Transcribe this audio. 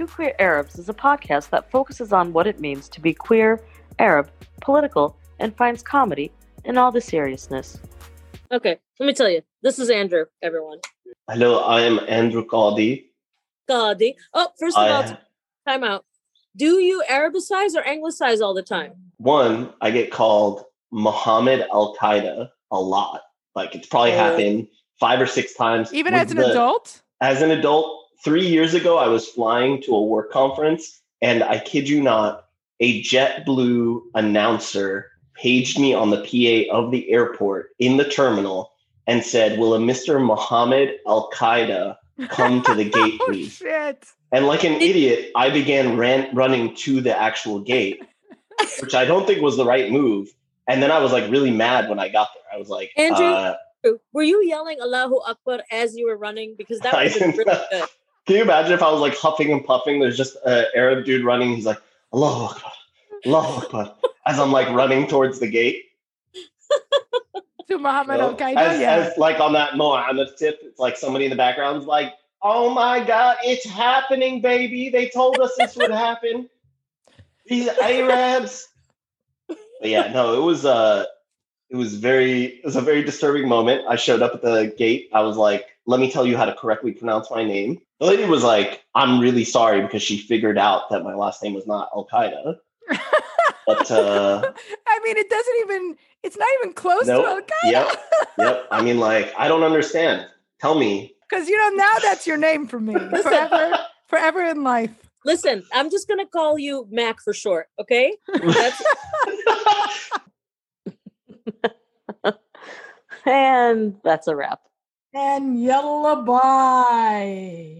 Two Queer Arabs is a podcast that focuses on what it means to be queer, Arab, political, and finds comedy in all the seriousness. Okay, let me tell you. This is Andrew, everyone. Hello, I am Andrew Qadi. Qadi. Oh, first of all, time out. Do you Arabicize or Anglicize all the time? one, I get called Muhammad Al Qaeda a lot. Like it's probably Oh. happened five or six times. Even as an the- adult? As an adult, three years ago, I was flying to a work conference, and I kid you not, a JetBlue announcer paged me on the PA of the airport in the terminal and said, "Will a Mr. Muhammad Al Qaeda come to the gate, oh, please?" shit. And like an idiot, I began ran- running to the actual gate, which I don't think was the right move. And then I was like really mad when I got there. I was like, Andrew? uh, Were you yelling Allahu Akbar as you were running? Because that I would have been didn't- really good. Can you imagine if I was like huffing and puffing? There's just an Arab dude running. He's like, Allahu Akbar, Allahu Akbar, as I'm like running towards the gate. To Muhammad you know? Al Qaeda? as, Yeah. as like on that the tip, it's like somebody in the background's like, oh my God, it's happening, baby. They told us this would happen. These Arabs. But yeah, no, it was uh it was very it was a very disturbing moment. I showed up at the gate. I was like, let me tell you how to correctly pronounce my name. The lady was like, I'm really sorry because she figured out that my last name was not Al Qaeda. But uh I mean, it doesn't even, it's not even close Nope. to Al Qaeda. yep, yep. I mean, like, I don't understand. Tell me. Because, you know, now that's your name for me. Forever, forever in life. Listen, I'm just gonna call you Mac for short, okay? And that's a wrap. And yalla bye.